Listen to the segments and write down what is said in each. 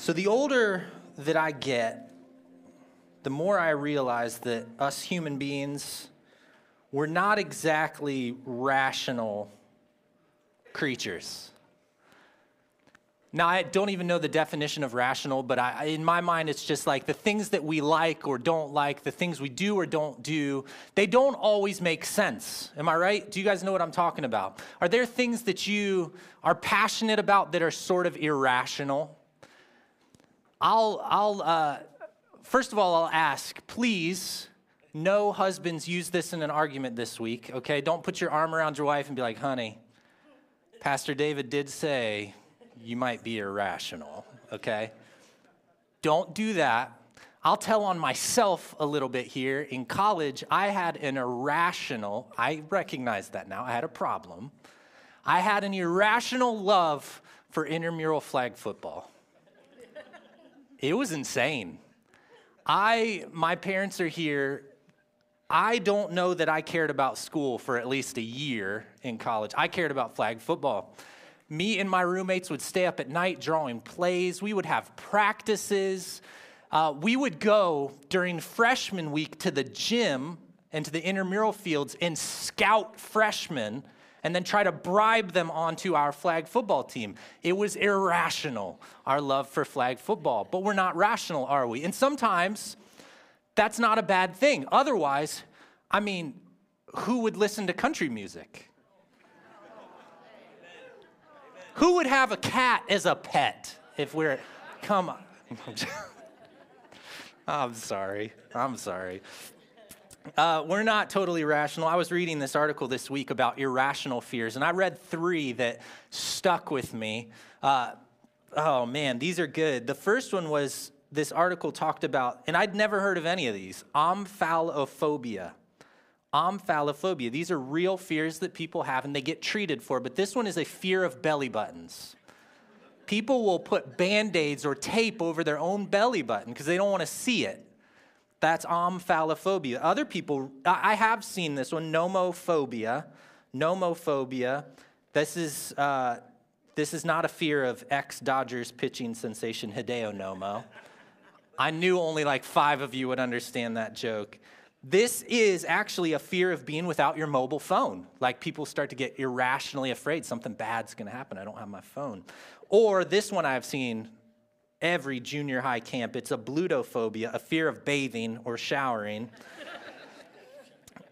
So the older that I get, the more I realize that us human beings, we're not exactly rational creatures. Now, I don't even know the definition of rational, but I, in my mind, it's just like the things that we like or don't like, the things we do or don't do, they don't always make sense. Am I right? Do you guys know what I'm talking about? Are there things that you are passionate about that are sort of irrational? I'll, I'll uh, first of all, I'll ask, please, no husbands use this in an argument this week, okay? Don't put your arm around your wife and be like, honey, Pastor David did say, you might be irrational, okay? Don't do that. I'll tell on myself a little bit here. In college, I had an irrational, I recognize that now, I had a problem. I had an irrational love for intramural flag football. It was insane. I, my parents are here. I don't know that I cared about school for at least a year in college. I cared about flag football. Me and my roommates would stay up at night drawing plays. We would have practices. Uh, we would go during freshman week to the gym and to the intramural fields and scout freshmen and then try to bribe them onto our flag football team. It was irrational, our love for flag football. But we're not rational, are we? And sometimes that's not a bad thing. Otherwise, I mean, who would listen to country music? Who would have a cat as a pet if we're, come on. I'm sorry. I'm sorry. Uh, we're not totally rational. I was reading this article this week about irrational fears, and I read three that stuck with me. Uh, oh man, these are good. The first one was this article talked about, and I'd never heard of any of these omphalophobia. Omphalophobia. These are real fears that people have and they get treated for, but this one is a fear of belly buttons. People will put band aids or tape over their own belly button because they don't want to see it. That's omphalophobia. Other people, I have seen this one, nomophobia. Nomophobia. This is, uh, this is not a fear of ex Dodgers pitching sensation Hideo Nomo. I knew only like five of you would understand that joke. This is actually a fear of being without your mobile phone. Like people start to get irrationally afraid something bad's to happen. I don't have my phone. Or this one I've seen every junior high camp. It's ablutophobia, a fear of bathing or showering.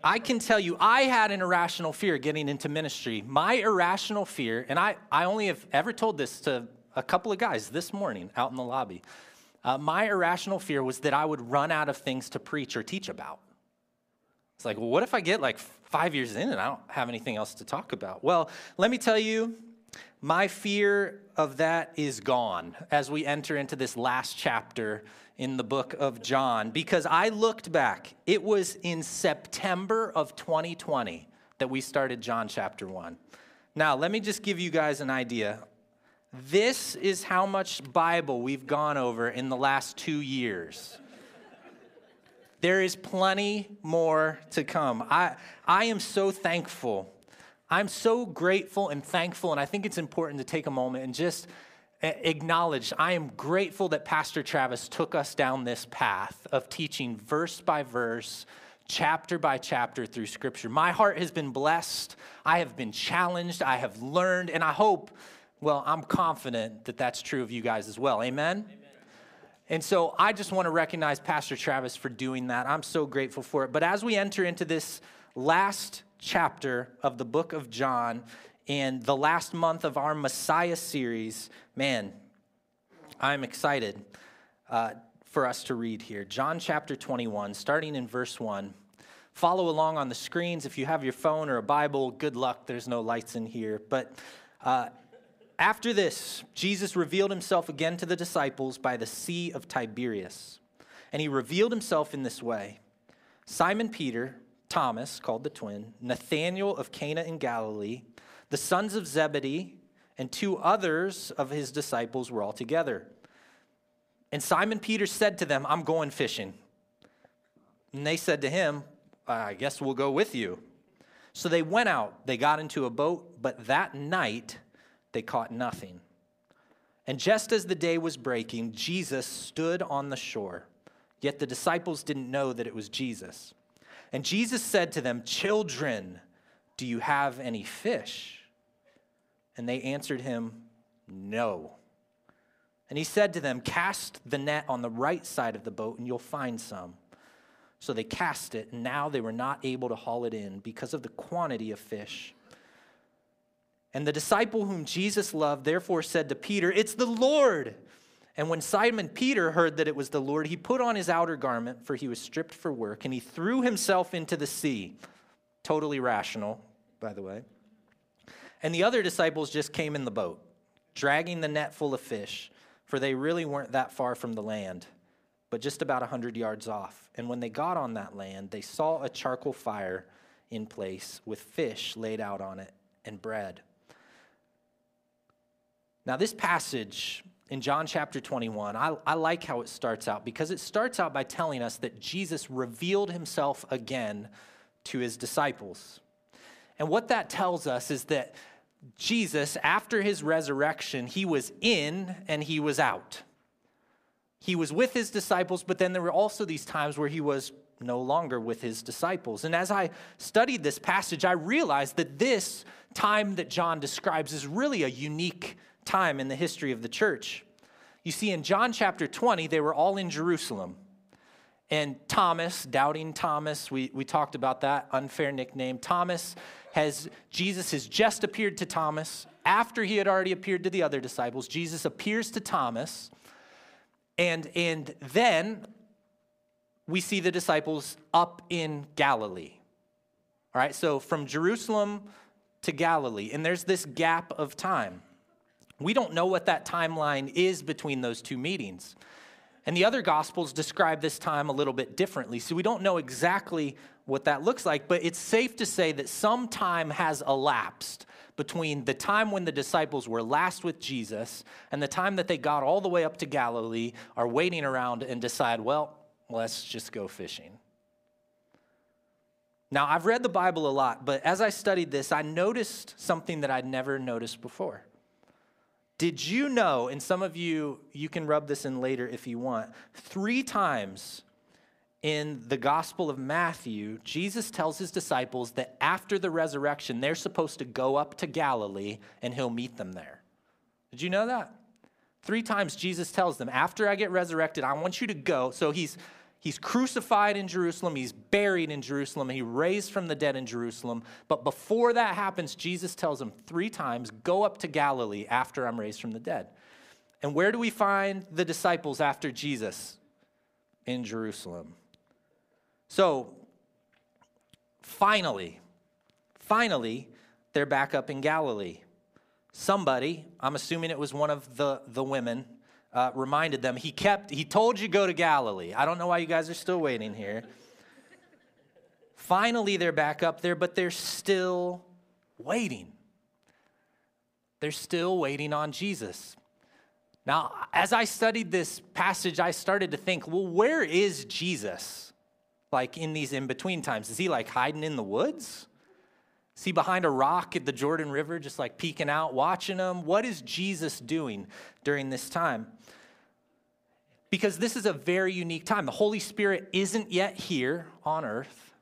I can tell you, I had an irrational fear getting into ministry. My irrational fear, and I, I only have ever told this to a couple of guys this morning out in the lobby. Uh, my irrational fear was that I would run out of things to preach or teach about. It's like, well, what if I get like five years in and I don't have anything else to talk about? Well, let me tell you, my fear of that is gone as we enter into this last chapter in the book of John because I looked back. It was in September of 2020 that we started John chapter 1. Now, let me just give you guys an idea. This is how much Bible we've gone over in the last two years. There is plenty more to come. I, I am so thankful. I'm so grateful and thankful, and I think it's important to take a moment and just acknowledge I am grateful that Pastor Travis took us down this path of teaching verse by verse, chapter by chapter through Scripture. My heart has been blessed. I have been challenged. I have learned, and I hope, well, I'm confident that that's true of you guys as well. Amen? Amen. And so I just want to recognize Pastor Travis for doing that. I'm so grateful for it. But as we enter into this last chapter of the book of John and the last month of our Messiah series, man, I'm excited uh, for us to read here. John chapter 21, starting in verse 1. Follow along on the screens. If you have your phone or a Bible, good luck. There's no lights in here. But uh, after this, Jesus revealed himself again to the disciples by the Sea of Tiberias. And he revealed himself in this way Simon Peter, Thomas, called the twin, Nathanael of Cana in Galilee, the sons of Zebedee, and two others of his disciples were all together. And Simon Peter said to them, I'm going fishing. And they said to him, I guess we'll go with you. So they went out, they got into a boat, but that night, they caught nothing. And just as the day was breaking, Jesus stood on the shore. Yet the disciples didn't know that it was Jesus. And Jesus said to them, Children, do you have any fish? And they answered him, No. And he said to them, Cast the net on the right side of the boat, and you'll find some. So they cast it, and now they were not able to haul it in because of the quantity of fish. And the disciple whom Jesus loved therefore said to Peter, It's the Lord. And when Simon Peter heard that it was the Lord, he put on his outer garment, for he was stripped for work, and he threw himself into the sea. Totally rational, by the way. And the other disciples just came in the boat, dragging the net full of fish, for they really weren't that far from the land, but just about a 100 yards off. And when they got on that land, they saw a charcoal fire in place with fish laid out on it and bread. Now, this passage in John chapter 21, I, I, like how it starts out because it starts out by telling us that Jesus revealed himself again to his disciples. And what that tells us is that Jesus, after his resurrection, he was in and he was out. He was with his disciples, but then there were also these times where he was no longer with his disciples. And as I studied this passage, I realized that this time that John describes is really a unique time in the history of the church. You see, in John chapter 20, they were all in Jerusalem. And Thomas, doubting Thomas, we, we talked about that unfair nickname. Thomas has, Jesus has just appeared to Thomas after he had already appeared to the other disciples. Jesus appears to Thomas. And, and then we see the disciples up in Galilee. All right, so from Jerusalem to Galilee. And there's this gap of time. We don't know what that timeline is between those two meetings. And the other gospels describe this time a little bit differently. So we don't know exactly what that looks like, but it's safe to say that some time has elapsed between the time when the disciples were last with Jesus and the time that they got all the way up to Galilee, are waiting around and decide, well, let's just go fishing. Now, I've read the Bible a lot, but as I studied this, I noticed something that I'd never noticed before. Did you know, and some of you, you can rub this in later if you want, three times in the Gospel of Matthew, Jesus tells his disciples that after the resurrection, they're supposed to go up to Galilee and he'll meet them there. Did you know that? Three times Jesus tells them, after I get resurrected, I want you to go. So he's He's crucified in Jerusalem, he's buried in Jerusalem, he raised from the dead in Jerusalem. But before that happens, Jesus tells him three times, Go up to Galilee after I'm raised from the dead. And where do we find the disciples after Jesus? In Jerusalem. So, finally, finally, they're back up in Galilee. Somebody, I'm assuming it was one of the, the women, uh, reminded them. He kept, he told you go to Galilee. I don't know why you guys are still waiting here. Finally, they're back up there, but they're still waiting. They're still waiting on Jesus. Now, as I studied this passage, I started to think, well, where is Jesus? Like in these in between times? Is he like hiding in the woods? Is he behind a rock at the Jordan River, just like peeking out, watching them? What is Jesus doing during this time? Because this is a very unique time. The Holy Spirit isn't yet here on earth.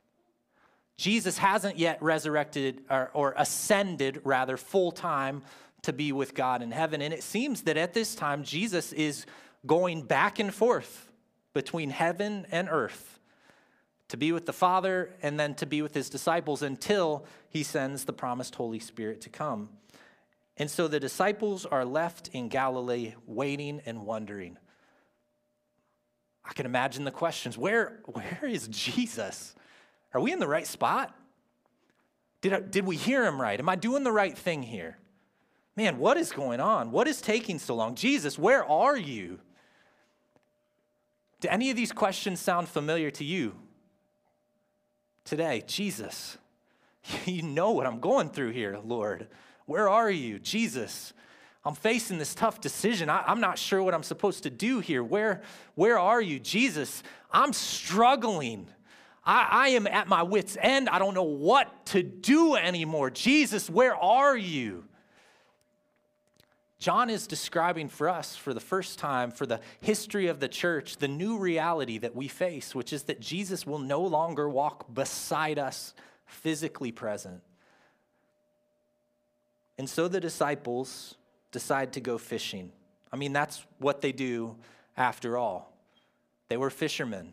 Jesus hasn't yet resurrected or, or ascended, rather, full time to be with God in heaven. And it seems that at this time, Jesus is going back and forth between heaven and earth to be with the Father and then to be with his disciples until he sends the promised Holy Spirit to come. And so the disciples are left in Galilee waiting and wondering. I can imagine the questions where, where is Jesus? Are we in the right spot? Did, I, did we hear him right? Am I doing the right thing here? Man, what is going on? What is taking so long? Jesus, where are you? Do any of these questions sound familiar to you? Today Jesus, you know what I'm going through here, Lord. Where are you? Jesus, I'm facing this tough decision. I, am not sure what I'm supposed to do here. Where, where are you? Jesus, I'm struggling. I, I am at my wits' end. I don't know what to do anymore. Jesus, where are you? John is describing for us, for the first time, for the history of the church, the new reality that we face, which is that Jesus will no longer walk beside us, physically present. And so the disciples decide to go fishing. I mean, that's what they do after all. They were fishermen.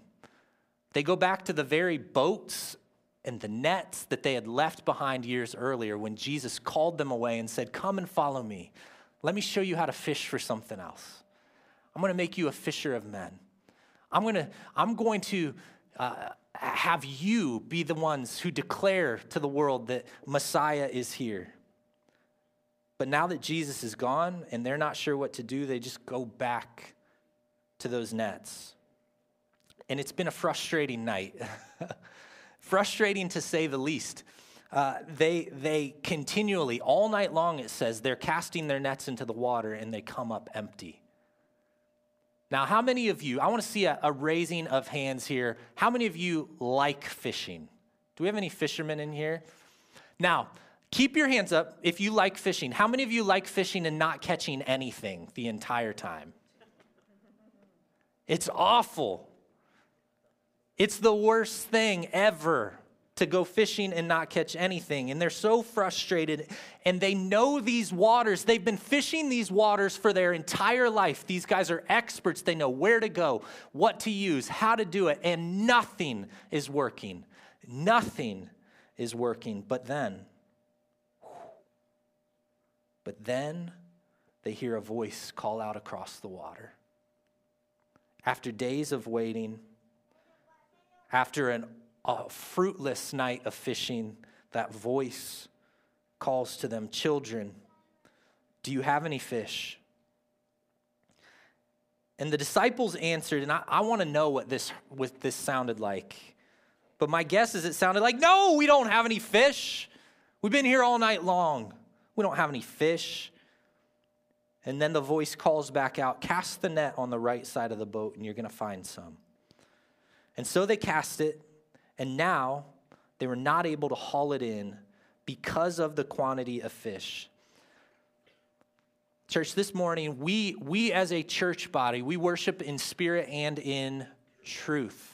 They go back to the very boats and the nets that they had left behind years earlier when Jesus called them away and said, Come and follow me. Let me show you how to fish for something else. I'm going to make you a fisher of men. I'm going to, I'm going to uh, have you be the ones who declare to the world that Messiah is here. But now that Jesus is gone and they're not sure what to do, they just go back to those nets. And it's been a frustrating night. frustrating to say the least. Uh, they, they continually, all night long, it says, they're casting their nets into the water and they come up empty. Now, how many of you, I want to see a, a raising of hands here. How many of you like fishing? Do we have any fishermen in here? Now, keep your hands up if you like fishing. How many of you like fishing and not catching anything the entire time? It's awful. It's the worst thing ever to go fishing and not catch anything. And they're so frustrated and they know these waters. They've been fishing these waters for their entire life. These guys are experts. They know where to go, what to use, how to do it, and nothing is working. Nothing is working. But then, but then they hear a voice call out across the water. After days of waiting, after an, a fruitless night of fishing, that voice calls to them, Children, do you have any fish? And the disciples answered, and I, I want to know what this, what this sounded like. But my guess is it sounded like, No, we don't have any fish. We've been here all night long. We don't have any fish. And then the voice calls back out, Cast the net on the right side of the boat, and you're going to find some. And so they cast it, and now they were not able to haul it in because of the quantity of fish. Church, this morning, we, we as a church body, we worship in spirit and in truth.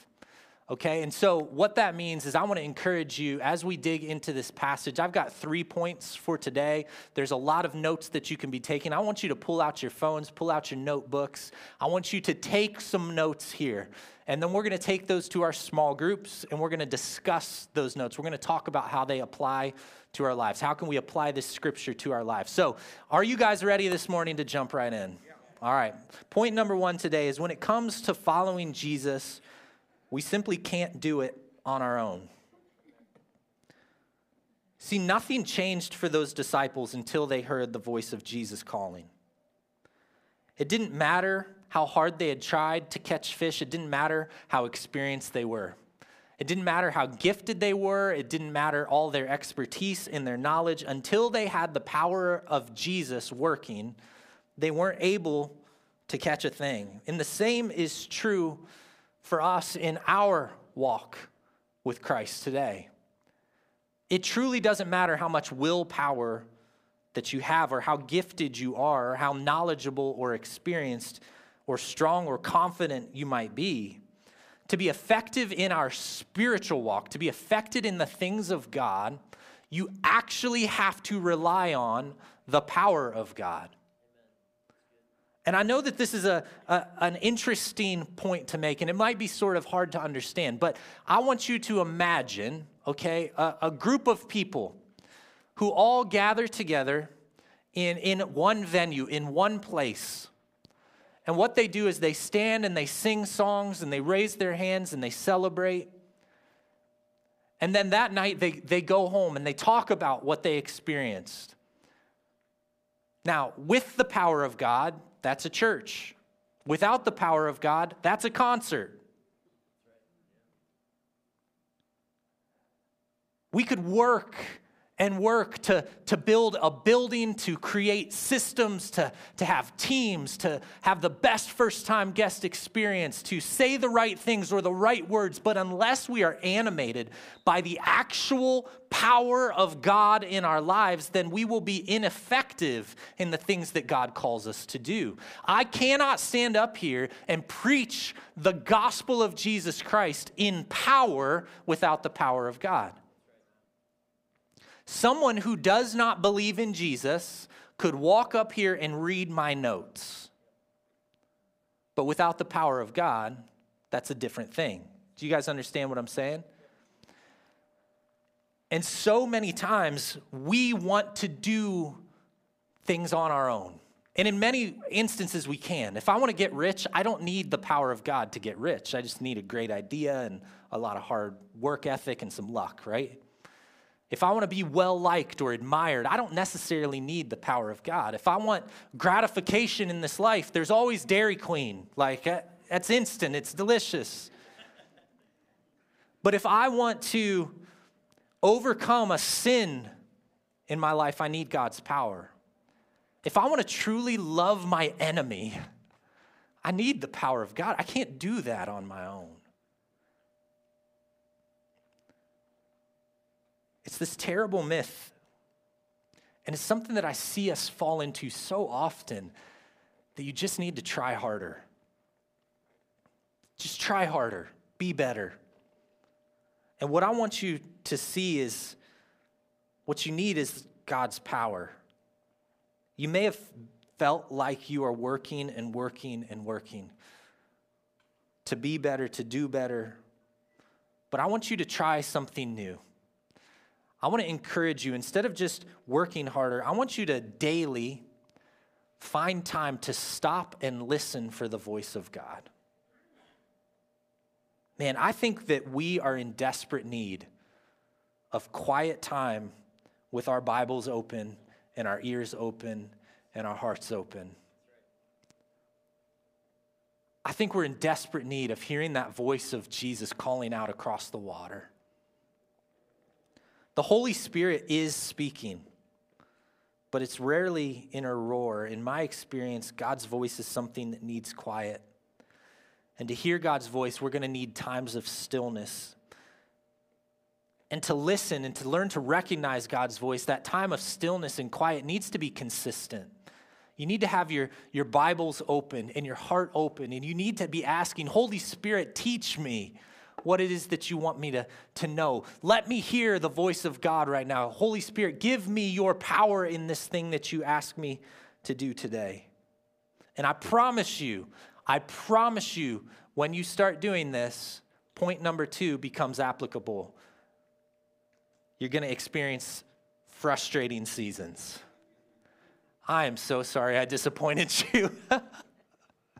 Okay, and so what that means is I want to encourage you as we dig into this passage. I've got three points for today. There's a lot of notes that you can be taking. I want you to pull out your phones, pull out your notebooks. I want you to take some notes here. And then we're going to take those to our small groups and we're going to discuss those notes. We're going to talk about how they apply to our lives. How can we apply this scripture to our lives? So, are you guys ready this morning to jump right in? All right. Point number one today is when it comes to following Jesus, we simply can't do it on our own. See, nothing changed for those disciples until they heard the voice of Jesus calling. It didn't matter how hard they had tried to catch fish, it didn't matter how experienced they were. It didn't matter how gifted they were, it didn't matter all their expertise and their knowledge. Until they had the power of Jesus working, they weren't able to catch a thing. And the same is true for us in our walk with Christ today. It truly doesn't matter how much willpower that you have, or how gifted you are, or how knowledgeable or experienced or strong or confident you might be. To be effective in our spiritual walk, to be effective in the things of God, you actually have to rely on the power of God. And I know that this is a, a, an interesting point to make, and it might be sort of hard to understand, but I want you to imagine, okay, a, a group of people who all gather together in, in one venue, in one place. And what they do is they stand and they sing songs and they raise their hands and they celebrate. And then that night they, they go home and they talk about what they experienced. Now, with the power of God, that's a church. Without the power of God, that's a concert. We could work and work to, to build a building, to create systems, to, to have teams, to have the best first time guest experience, to say the right things or the right words. But unless we are animated by the actual power of God in our lives, then we will be ineffective in the things that God calls us to do. I cannot stand up here and preach the gospel of Jesus Christ in power without the power of God. Someone who does not believe in Jesus could walk up here and read my notes. But without the power of God, that's a different thing. Do you guys understand what I'm saying? And so many times we want to do things on our own. And in many instances, we can. If I want to get rich, I don't need the power of God to get rich. I just need a great idea and a lot of hard work ethic and some luck, right? If I want to be well liked or admired, I don't necessarily need the power of God. If I want gratification in this life, there's always Dairy Queen. Like, that's instant, it's delicious. But if I want to overcome a sin in my life, I need God's power. If I want to truly love my enemy, I need the power of God. I can't do that on my own. It's this terrible myth. And it's something that I see us fall into so often that you just need to try harder. Just try harder, be better. And what I want you to see is what you need is God's power. You may have felt like you are working and working and working to be better, to do better. But I want you to try something new. I want to encourage you, instead of just working harder, I want you to daily find time to stop and listen for the voice of God. Man, I think that we are in desperate need of quiet time with our Bibles open and our ears open and our hearts open. I think we're in desperate need of hearing that voice of Jesus calling out across the water. The Holy Spirit is speaking, but it's rarely in a roar. In my experience, God's voice is something that needs quiet. And to hear God's voice, we're going to need times of stillness. And to listen and to learn to recognize God's voice, that time of stillness and quiet needs to be consistent. You need to have your, your Bibles open and your heart open, and you need to be asking, Holy Spirit, teach me what it is that you want me to, to know. Let me hear the voice of God right now. Holy Spirit, give me your power in this thing that you ask me to do today. And I promise you, I promise you, when you start doing this, point number two becomes applicable. You're going to experience frustrating seasons. I am so sorry I disappointed you.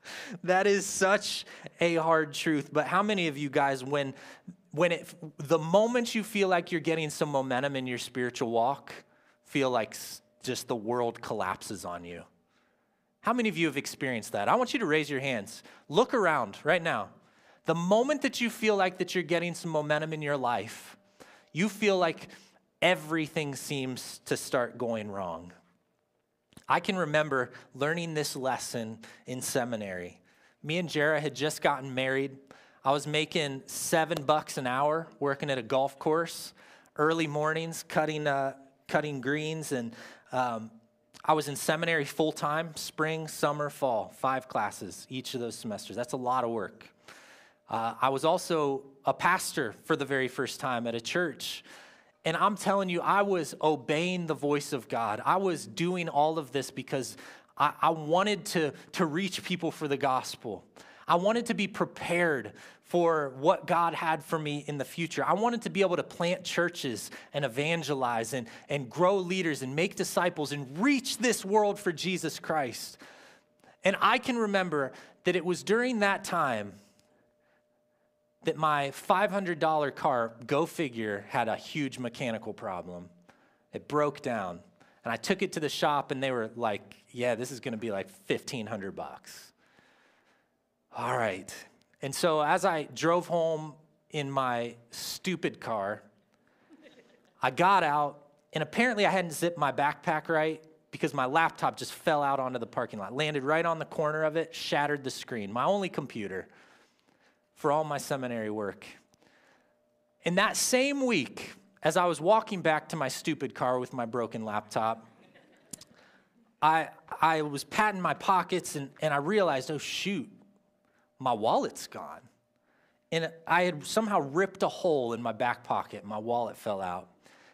that is such a hard truth. But how many of you guys, when when it the moment you feel like you're getting some momentum in your spiritual walk, feel like just the world collapses on you? How many of you have experienced that? I want you to raise your hands. Look around right now. The moment that you feel like that you're getting some momentum in your life, you feel like everything seems to start going wrong. I can remember learning this lesson in seminary. Me and Jara had just gotten married. I was making seven bucks an hour working at a golf course, early mornings, cutting, uh, cutting greens. And um, I was in seminary full time, spring, summer, fall, five classes each of those semesters. That's a lot of work. Uh, I was also a pastor for the very first time at a church. And I'm telling you, I was obeying the voice of God. I was doing all of this because I, I, wanted to, to reach people for the gospel. I wanted to be prepared for what God had for me in the future. I wanted to be able to plant churches and evangelize and, and grow leaders and make disciples and reach this world for Jesus Christ. And I can remember that it was during that time that my $500 car, go figure, had a huge mechanical problem. It broke down. And I took it to the shop and they were like, yeah, this is going to be like 1500 bucks. All right. And so as I drove home in my stupid car, I got out And apparently, I hadn't zipped my backpack right because my laptop just fell out onto the parking lot, landed right on the corner of it, shattered the screen, my only computer for all my seminary work. In that same week, as I was walking back to my stupid car with my broken laptop, I, I was patting my pockets and, and I realized, oh, shoot, my wallet's gone. And I had somehow ripped a hole in my back pocket. My wallet fell out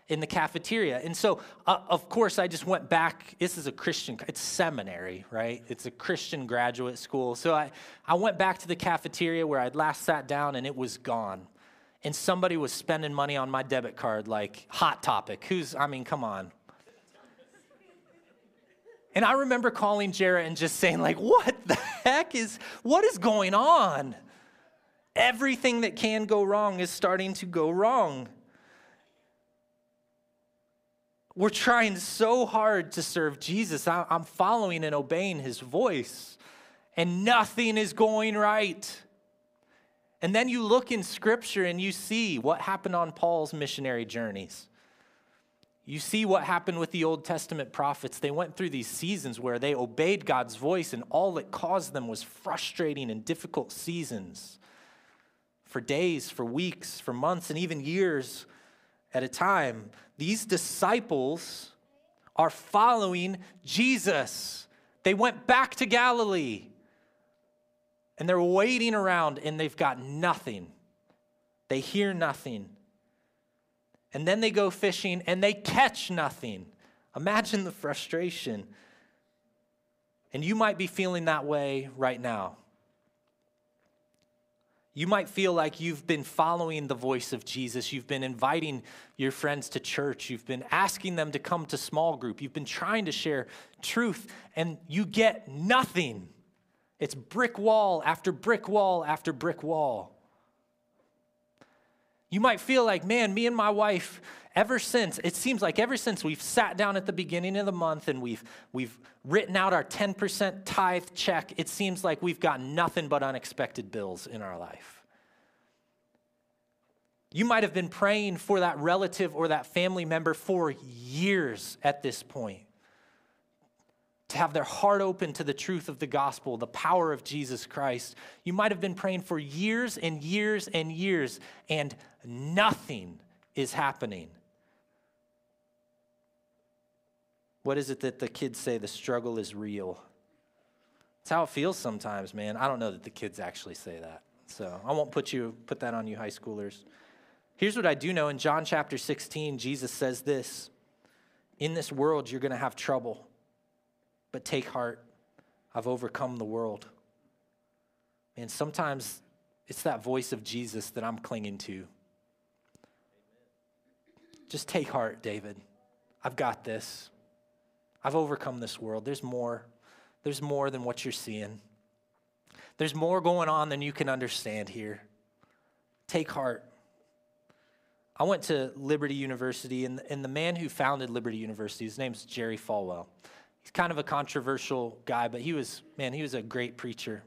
in the cafeteria. And so, uh, of course, I just went back. This is a Christian, it's seminary, right? It's a Christian graduate school. So I, I went back to the cafeteria where I'd last sat down and it was gone. And somebody was spending money on my debit card, like Hot Topic. Who's, I mean, come on. And I remember calling Jarrett and just saying, like, what the heck is, what is going on? Everything that can go wrong is starting to go wrong. We're trying so hard to serve Jesus. I'm following and obeying his voice, and nothing is going right. And then you look in scripture and you see what happened on Paul's missionary journeys. You see what happened with the Old Testament prophets. They went through these seasons where they obeyed God's voice, and all it caused them was frustrating and difficult seasons for days, for weeks, for months, and even years at a time. These disciples are following Jesus. They went back to Galilee and they're waiting around and they've got nothing. They hear nothing. And then they go fishing and they catch nothing. Imagine the frustration. And you might be feeling that way right now. You might feel like you've been following the voice of Jesus. You've been inviting your friends to church. You've been asking them to come to small group. You've been trying to share truth, and you get nothing. It's brick wall after brick wall after brick wall. You might feel like, man, me and my wife, ever since, it seems like ever since we've sat down at the beginning of the month and we've, we've written out our 10% tithe check, it seems like we've got nothing but unexpected bills in our life. You might have been praying for that relative or that family member for years at this point to have their heart open to the truth of the gospel, the power of Jesus Christ. You might have been praying for years and years and years, and nothing is happening. What is it that the kids say? The struggle is real. It's how it feels sometimes, man. I don't know that the kids actually say that. So I won't put you put that on you high schoolers. Here's what I do know in John chapter 16, Jesus says this. In this world you're to have trouble, but take heart. I've overcome the world. And sometimes it's that voice of Jesus that I'm clinging to. Just take heart, David. I've got this. I've overcome this world. There's more. There's more than what you're seeing. There's more going on than you can understand here. Take heart. I went to Liberty University, and, and the man who founded Liberty University, his name's Jerry Falwell. He's kind of a controversial guy, but he was, man, he was a great preacher.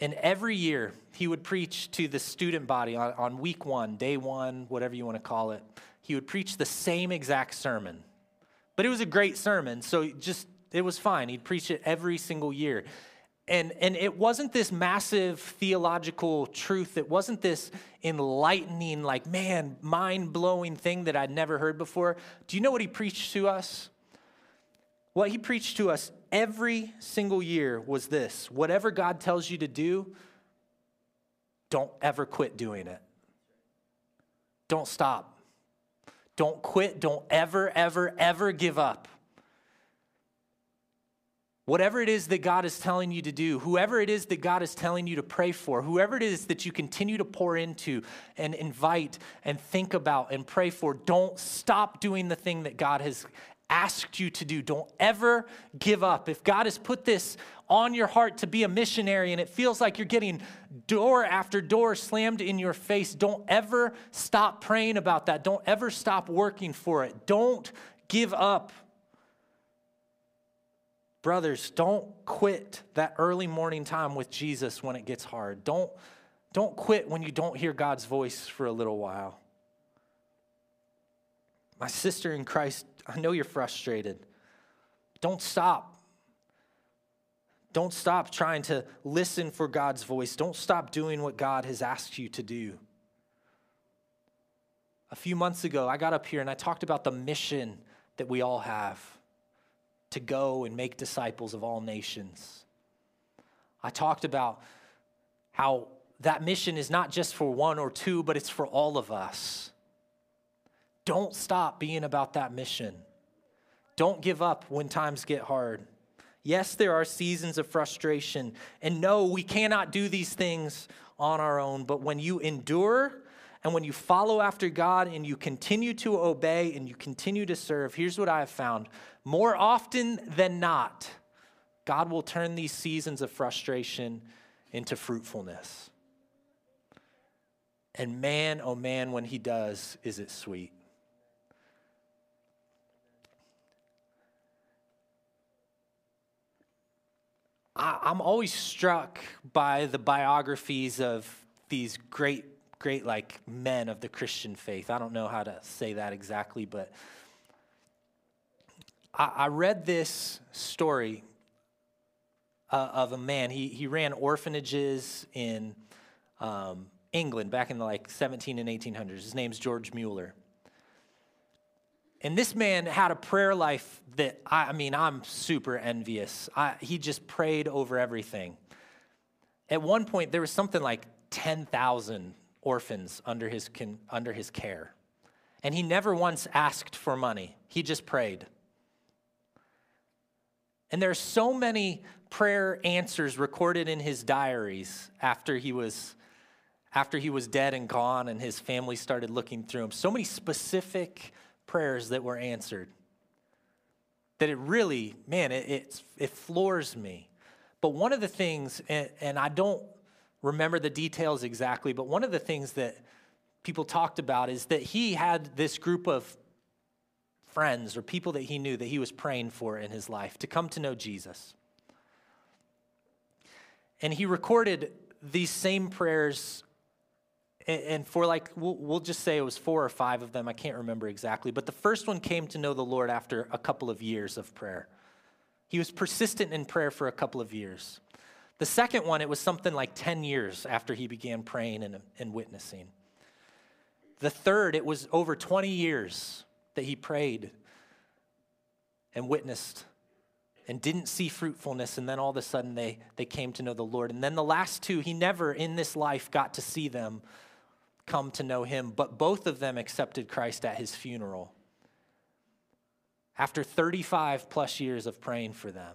And every year, he would preach to the student body on, on week one, day one, whatever you want to call it. He would preach the same exact sermon. But it was a great sermon, so just it was fine. He'd preach it every single year. And, and it wasn't this massive theological truth. It wasn't this enlightening, like, man, mind blowing thing that I'd never heard before. Do you know what he preached to us? What he preached to us every single year was this whatever God tells you to do, don't ever quit doing it. Don't stop. Don't quit. Don't ever, ever, ever give up. Whatever it is that God is telling you to do, whoever it is that God is telling you to pray for, whoever it is that you continue to pour into and invite and think about and pray for, don't stop doing the thing that God has asked you to do. Don't ever give up. If God has put this on your heart to be a missionary and it feels like you're getting door after door slammed in your face, don't ever stop praying about that. Don't ever stop working for it. Don't give up. Brothers, don't quit that early morning time with Jesus when it gets hard. Don't, don't quit when you don't hear God's voice for a little while. My sister in Christ, I know you're frustrated. Don't stop. Don't stop trying to listen for God's voice. Don't stop doing what God has asked you to do. A few months ago, I got up here and I talked about the mission that we all have to go and make disciples of all nations. I talked about how that mission is not just for one or two, but it's for all of us. Don't stop being about that mission. Don't give up when times get hard. Yes, there are seasons of frustration. And no, we cannot do these things on our own. But when you endure and when you follow after God and you continue to obey and you continue to serve, here's what I have found more often than not, God will turn these seasons of frustration into fruitfulness. And man, oh man, when he does, is it sweet. I, am always struck by the biographies of these great, great like men of the Christian faith. I don't know how to say that exactly, but I, I read this story uh, of a man. He he ran orphanages in um, England back in the like 17 and 1800s. His name's George Mueller. And this man had a prayer life that, I, I mean, I'm super envious. I, he just prayed over everything. At one point, there was something like 10,000 orphans under his, under his care. And he never once asked for money, he just prayed. And there are so many prayer answers recorded in his diaries after he was after he was dead and gone and his family started looking through him. So many specific prayers that were answered. That it really, man, it, it, it floors me. But one of the things, and, and I don't remember the details exactly, but one of the things that people talked about is that he had this group of friends or people that he knew that he was praying for in his life to come to know Jesus. And he recorded these same prayers and for like we'll, just say it was four or five of them. I can't remember exactly. But the first one came to know the lord after a couple of years of prayer. He was persistent in prayer for a couple of years. The second one it was something like 10 years after he began praying and, and witnessing. The third it was over 20 years that he prayed and witnessed and didn't see fruitfulness. And then all of a sudden they, they came to know the lord. And then the last two he never in this life got to see them come to know him, but both of them accepted Christ at his funeral. After 35 plus years of praying for them.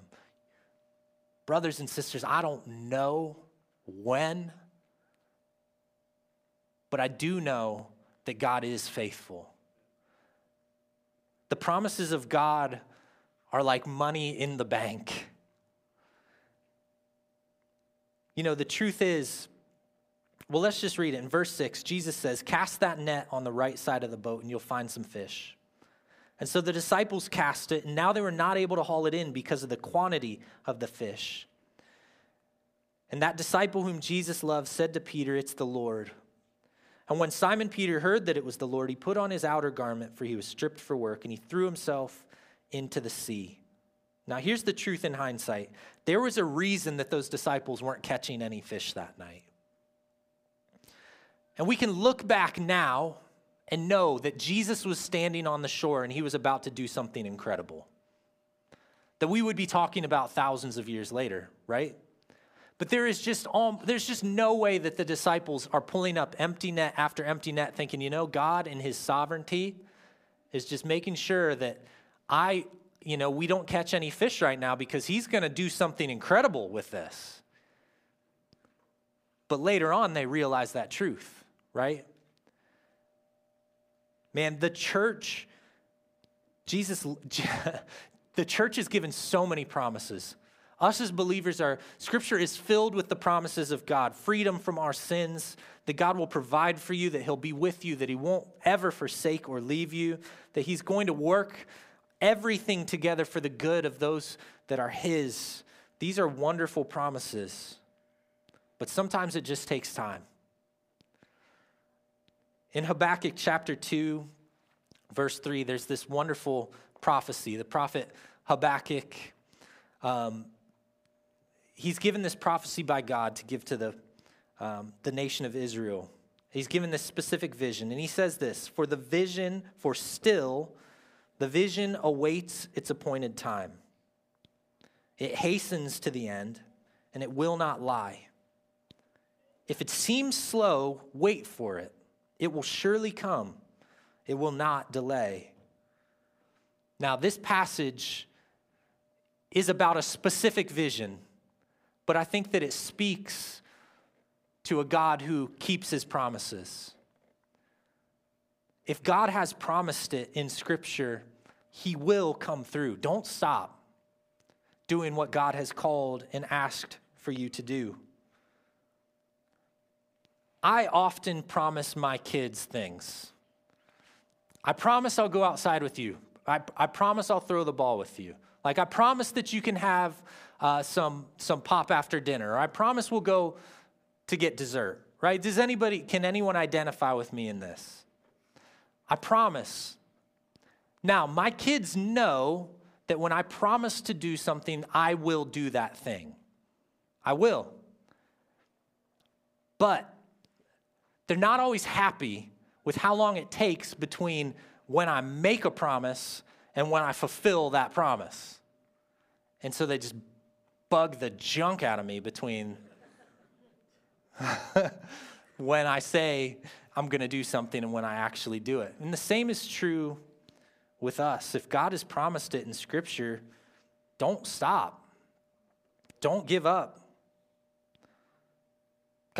Brothers and sisters, I don't know when, but I do know that God is faithful. The promises of God are like money in the bank. You know, the truth is, well, let's just read it. In verse 6, Jesus says, Cast that net on the right side of the boat and you'll find some fish. And so the disciples cast it, and now they were not able to haul it in because of the quantity of the fish. And that disciple whom Jesus loved said to Peter, It's the Lord. And when Simon Peter heard that it was the Lord, he put on his outer garment, for he was stripped for work, and he threw himself into the sea. Now, here's the truth in hindsight there was a reason that those disciples weren't catching any fish that night. And we can look back now and know that Jesus was standing on the shore and he was about to do something incredible. That we would be talking about thousands of years later, right? But there is just all, there's just no way that the disciples are pulling up empty net after empty net thinking, you know, God in his sovereignty is just making sure that I, you know, we don't catch any fish right now because he's going to do something incredible with this. But later on, they realize that truth right? Man, the church, Jesus, the church is given so many promises. Us as believers are, scripture is filled with the promises of God freedom from our sins, that God will provide for you, that He'll be with you, that He won't ever forsake or leave you, that He's going to work everything together for the good of those that are His. These are wonderful promises, but sometimes it just takes time. In Habakkuk chapter 2, verse 3, there's this wonderful prophecy. The prophet Habakkuk, um, he's given this prophecy by God to give to the, um, the nation of Israel. He's given this specific vision, and he says this For the vision, for still, the vision awaits its appointed time. It hastens to the end, and it will not lie. If it seems slow, wait for it. It will surely come, it will not delay. Now, this passage is about a specific vision, but I think that it speaks to a God who keeps his promises. If God has promised it in Scripture, he will come through. Don't stop doing what God has called and asked for you to do. I often promise my kids things. I promise I'll go outside with you. I, I promise I'll throw the ball with you. Like, I promise that you can have uh, some, some pop after dinner. Or I promise we'll go to get dessert, right? Does anybody, can anyone identify with me in this? I promise. Now, my kids know that when I promise to do something, I will do that thing. I will. But they're not always happy with how long it takes between when I make a promise and when I fulfill that promise. And so they just bug the junk out of me between when I say I'm going to do something and when I actually do it. And the same is true with us. If God has promised it in Scripture, don't stop, don't give up.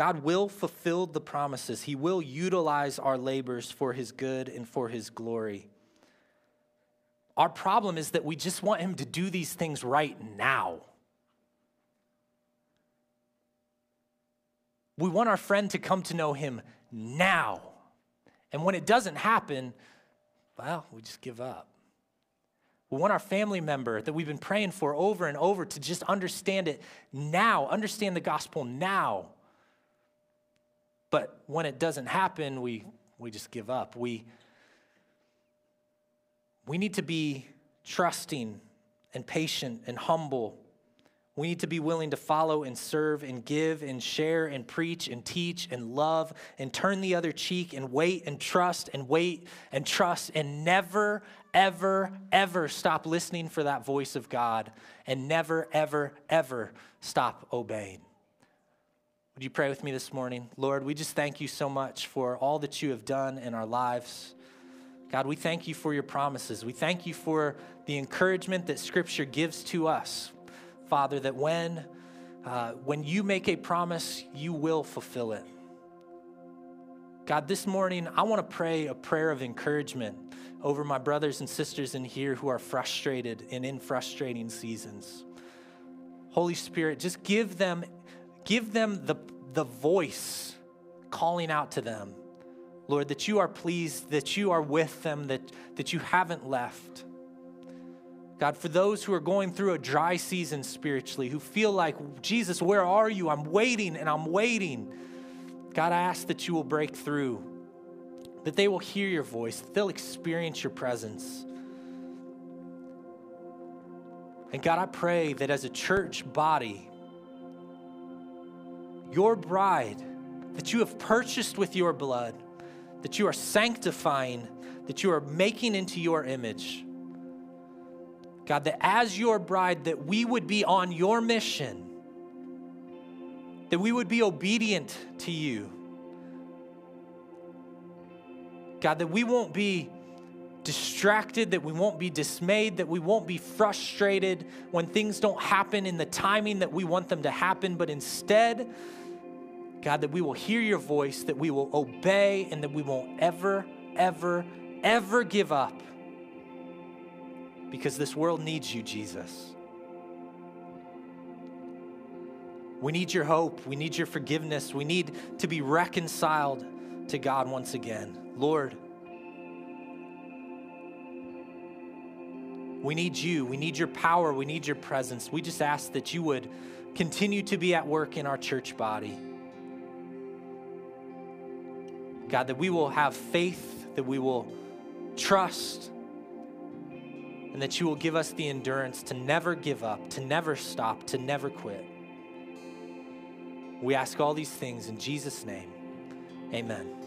God will fulfill the promises. He will utilize our labors for His good and for His glory. Our problem is that we just want Him to do these things right now. We want our friend to come to know Him now. And when it doesn't happen, well, we just give up. We want our family member that we've been praying for over and over to just understand it now, understand the gospel now. But when it doesn't happen, we, we just give up. We, we need to be trusting and patient and humble. We need to be willing to follow and serve and give and share and preach and teach and love and turn the other cheek and wait and trust and wait and trust and never, ever, ever stop listening for that voice of God and never, ever, ever stop obeying. Would you pray with me this morning? Lord, we just thank you so much for all that you have done in our lives. God, we thank you for your promises. We thank you for the encouragement that Scripture gives to us, Father, that when, uh, when you make a promise, you will fulfill it. God, this morning, I want to pray a prayer of encouragement over my brothers and sisters in here who are frustrated and in frustrating seasons. Holy Spirit, just give them Give them the, the voice calling out to them, Lord, that you are pleased, that you are with them, that, that you haven't left. God, for those who are going through a dry season spiritually, who feel like, Jesus, where are you? I'm waiting and I'm waiting. God, I ask that you will break through, that they will hear your voice, that they'll experience your presence. And God, I pray that as a church body, your bride that you have purchased with your blood, that you are sanctifying, that you are making into your image. God, that as your bride, that we would be on your mission, that we would be obedient to you. God, that we won't be distracted, that we won't be dismayed, that we won't be frustrated when things don't happen in the timing that we want them to happen, but instead, God, that we will hear your voice, that we will obey, and that we won't ever, ever, ever give up. Because this world needs you, Jesus. We need your hope. We need your forgiveness. We need to be reconciled to God once again. Lord, we need you. We need your power. We need your presence. We just ask that you would continue to be at work in our church body. God, that we will have faith, that we will trust, and that you will give us the endurance to never give up, to never stop, to never quit. We ask all these things in Jesus' name. Amen.